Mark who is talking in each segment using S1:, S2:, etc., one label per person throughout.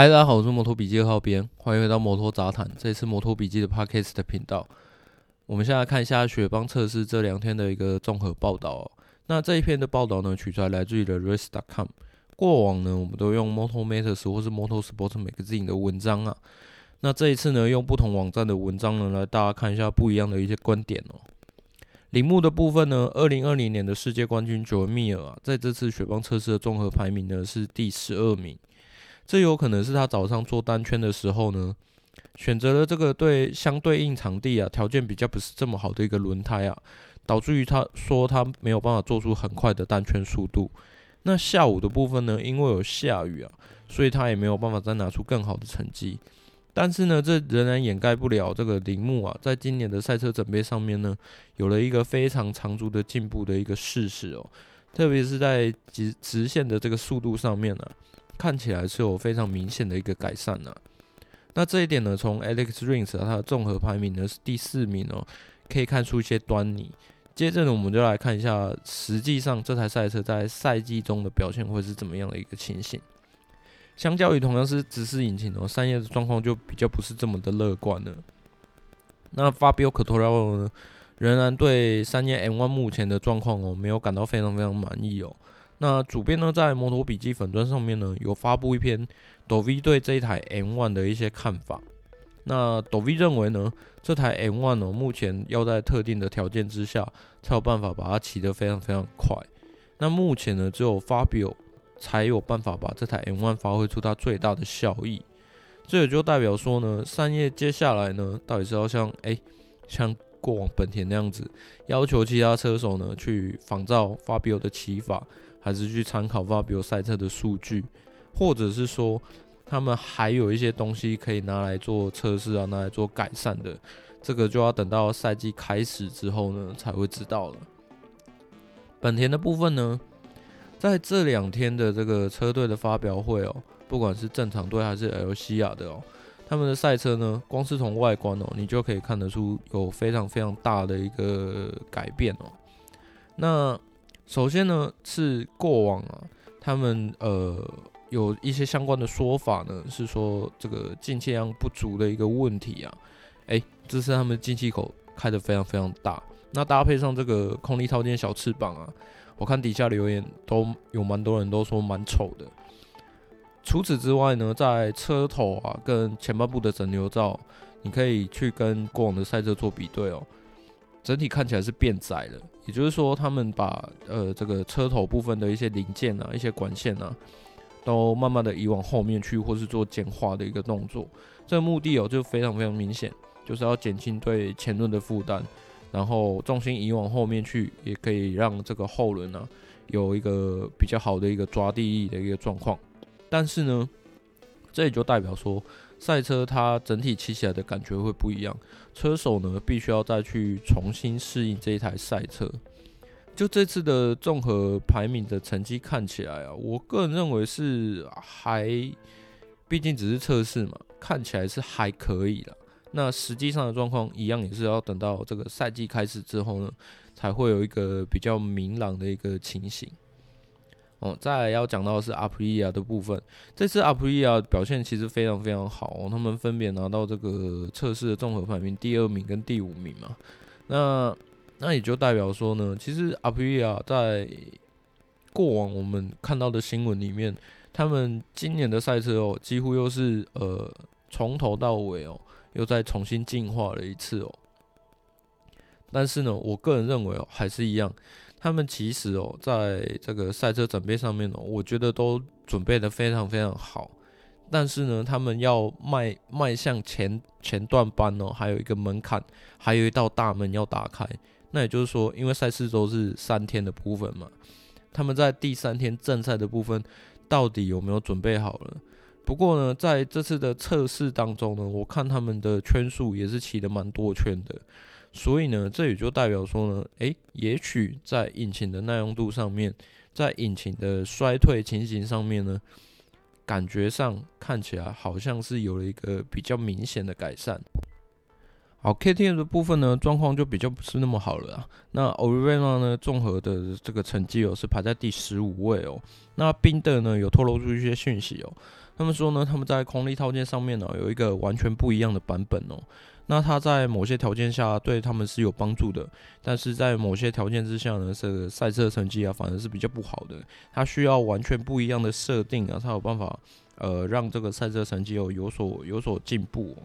S1: 嗨，大家好，我是摩托笔记的浩编，欢迎回到摩托杂谈，这次摩托笔记的 Podcast 的频道。我们现在看一下雪邦测试这两天的一个综合报道哦。那这一篇的报道呢，取出来来自于了 Race.com。过往呢，我们都用 Moto Matters 或是 Motorsport Magazine 的文章啊。那这一次呢，用不同网站的文章呢，来大家看一下不一样的一些观点哦。铃木的部分呢，二零二零年的世界冠军九文密尔啊，在这次雪邦测试的综合排名呢是第十二名。这有可能是他早上做单圈的时候呢，选择了这个对相对应场地啊条件比较不是这么好的一个轮胎啊，导致于他说他没有办法做出很快的单圈速度。那下午的部分呢，因为有下雨啊，所以他也没有办法再拿出更好的成绩。但是呢，这仍然掩盖不了这个铃木啊，在今年的赛车准备上面呢，有了一个非常长足的进步的一个事实哦，特别是在直直线的这个速度上面呢、啊。看起来是有非常明显的一个改善了、那这一点呢，从 Alex Rings 它的综合排名呢是第四名哦，可以看出一些端倪。接着呢，我们就来看一下，实际上这台赛车在赛季中的表现会是怎么样的一个情形。相较于同样是直视引擎哦，三叶的状况就比较不是这么的乐观了。那 Fabio Quartararo 呢，仍然对三叶 M1 目前的状况哦，没有感到非常非常满意哦。那主编呢，在摩托笔记粉砖上面呢，有发布一篇 Dov 对这一台 M1 的一些看法。那 Dov 认为呢，这台 M1 呢，目前要在特定的条件之下，才有办法把它骑得非常非常快。那目前呢，只有 Fabio 才有办法把这台 M1 发挥出它最大的效益。这也就代表说呢，三叶接下来呢，到底是要像哎、像过往本田那样子，要求其他车手呢，去仿照 Fabio 的骑法。还是去参考 Fabio 赛车的数据，或者是说他们还有一些东西可以拿来做测试啊，拿来做改善的，这个就要等到赛季开始之后呢才会知道了。本田的部分呢，在这两天的这个车队的发表会哦，不管是正常队还是 LCR 的哦，他们的赛车呢，光是从外观哦，你就可以看得出有非常非常大的一个改变哦。那首先呢，是过往啊，他们呃有一些相关的说法呢，是说这个进气量不足的一个问题啊，诶、这是他们进气口开得非常非常大，那搭配上这个空力套件小翅膀啊，我看底下留言都有蛮多人都说蛮丑的。除此之外呢，在车头啊跟前半部的整流罩，你可以去跟过往的赛车做比对哦。整体看起来是变窄了，也就是说，他们把呃这个车头部分的一些零件啊、一些管线啊，都慢慢的移往后面去，或是做简化的一个动作。这个目的哦，就非常非常明显，就是要减轻对前轮的负担，然后重心移往后面去，也可以让这个后轮呢有一个比较好的一个抓地力的一个状况。但是呢，这也就代表说。赛车它整体骑起来的感觉会不一样，车手呢必须要再去重新适应这一台赛车。就这次的综合排名的成绩看起来啊，我个人认为是还，毕竟只是测试嘛，看起来是还可以了。那实际上的状况一样也是要等到这个赛季开始之后呢，才会有一个比较明朗的一个情形。哦，再来要讲到的是 Aprilia 的部分。这次 Aprilia 表现其实非常非常好哦，他们分别拿到这个测试的综合排名第二名跟第五名嘛。那那也就代表说呢，其实 Aprilia 在过往我们看到的新闻里面，他们今年的赛车哦，几乎又是呃从头到尾哦，又再重新进化了一次哦。但是呢，我个人认为哦，还是一样。他们其实哦，在这个赛车准备上面哦，我觉得都准备得非常非常好。但是呢，他们要迈迈向前前段班哦，还有一个门槛，还有一道大门要打开。那也就是说，因为赛事都是三天的部分嘛，他们在第三天正赛的部分到底有没有准备好了？不过呢，在这次的测试当中呢，我看他们的圈数也是骑得蛮多圈的。所以呢，这也就代表说呢，诶，也许在引擎的耐用度上面，在引擎的衰退情形上面呢，感觉上看起来好像是有了一个比较明显的改善。好，KTM 的部分呢，状况就比较不是那么好了啊。那 Oliveira 呢，综合的这个成绩哦，是排在第十五位哦。那宾德呢，有透露出一些讯息哦，他们说呢，他们在空力套件上面呢，有一个完全不一样的版本哦。那它在某些条件下对他们是有帮助的，但是在某些条件之下呢，这个赛车成绩啊，反而是比较不好的。它需要完全不一样的设定啊，才有办法呃让这个赛车成绩有有所有所进步。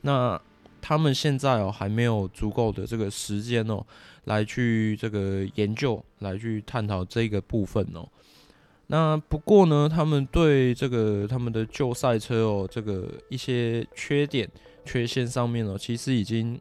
S1: 那他们现在哦还没有足够的这个时间哦，来去这个研究，来去探讨这个部分哦。那不过呢，他们对这个他们的旧赛车哦，这个一些缺点、缺陷上面呢，其实已经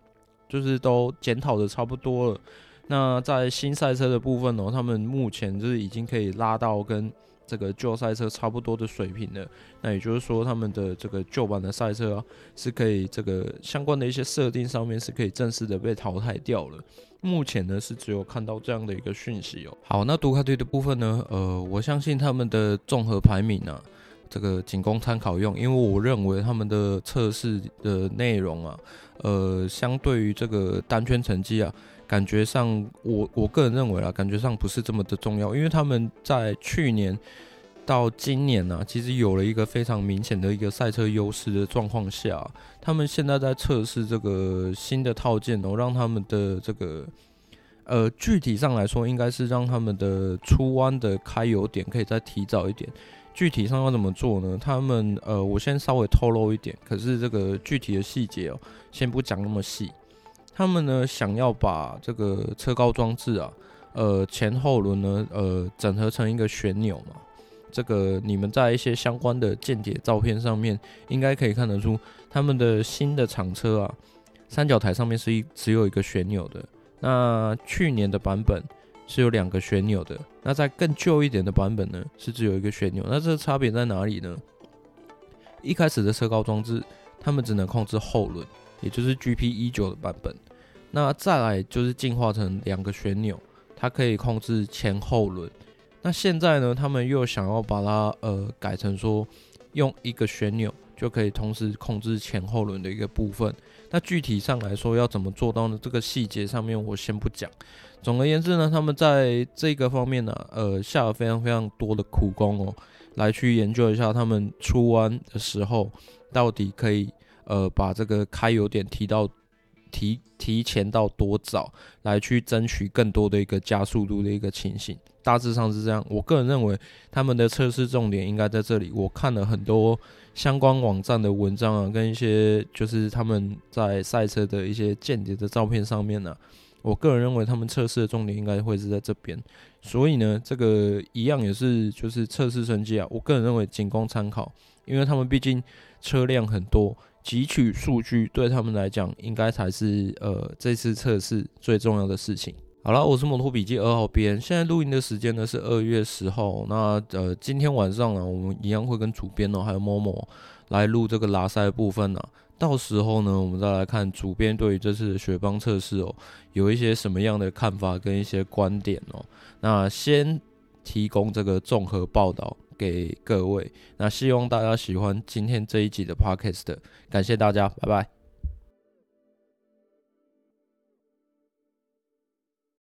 S1: 就是都检讨的差不多了。那在新赛车的部分呢，他们目前就是已经可以拉到跟。这个旧赛车差不多的水平了，那也就是说，他们的这个旧版的赛车啊，是可以这个相关的一些设定上面是可以正式的被淘汰掉了。目前呢，是只有看到这样的一个讯息哦。好，那杜卡迪的部分呢，呃，我相信他们的综合排名啊，这个仅供参考用，因为我认为他们的测试的内容啊，呃，相对于这个单圈成绩啊。感觉上，我我个人认为啊，感觉上不是这么的重要，因为他们在去年到今年呢、其实有了一个非常明显的一个赛车优势的状况下，他们现在在测试这个新的套件哦，让他们的这个呃，具体上来说，应该是让他们的出弯的开油点可以再提早一点。具体上要怎么做呢？他们呃，我先稍微透露一点，可是这个具体的细节哦，先不讲那么细。他们呢，想要把这个车高装置啊，呃，前后轮呢，呃，整合成一个旋钮嘛。这个你们在一些相关的间谍照片上面，应该可以看得出，他们的新的厂车啊，三角台上面是一只有一个旋钮的。那去年的版本是有两个旋钮的。那在更旧一点的版本呢，是只有一个旋钮。那这差别在哪里呢？一开始的车高装置，他们只能控制后轮。也就是 GP19 的版本，那再来就是进化成两个旋钮，它可以控制前后轮。那现在呢，他们又想要把它呃改成说用一个旋钮就可以同时控制前后轮的一个部分。那具体上来说要怎么做到呢？这个细节上面我先不讲。总而言之呢，他们在这个方面呢，呃下了非常非常多的苦功哦，来去研究一下他们出弯的时候到底可以。呃，把这个开油点提到提提前到多早，来去争取更多的一个加速度的一个情形，大致上是这样。我个人认为他们的测试重点应该在这里。我看了很多相关网站的文章啊，跟一些就是他们在赛车的一些间谍的照片上面呢、啊，我个人认为他们测试的重点应该会是在这边。所以呢，这个一样也是就是测试成绩啊，我个人认为仅供参考，因为他们毕竟车辆很多。汲取数据对他们来讲，应该才是呃这次测试最重要的事情。好了，我是摩托笔记二号编，现在录音的时间呢是二月十号。那呃今天晚上呢，我们一样会跟主编哦还有某某来录这个拉塞部分呢。到时候呢，我们再来看主编对于这次的雪邦测试哦有一些什么样的看法跟一些观点哦。那先提供这个综合报道。给各位，那希望大家喜欢今天这一集的 Podcast，感谢大家，拜拜。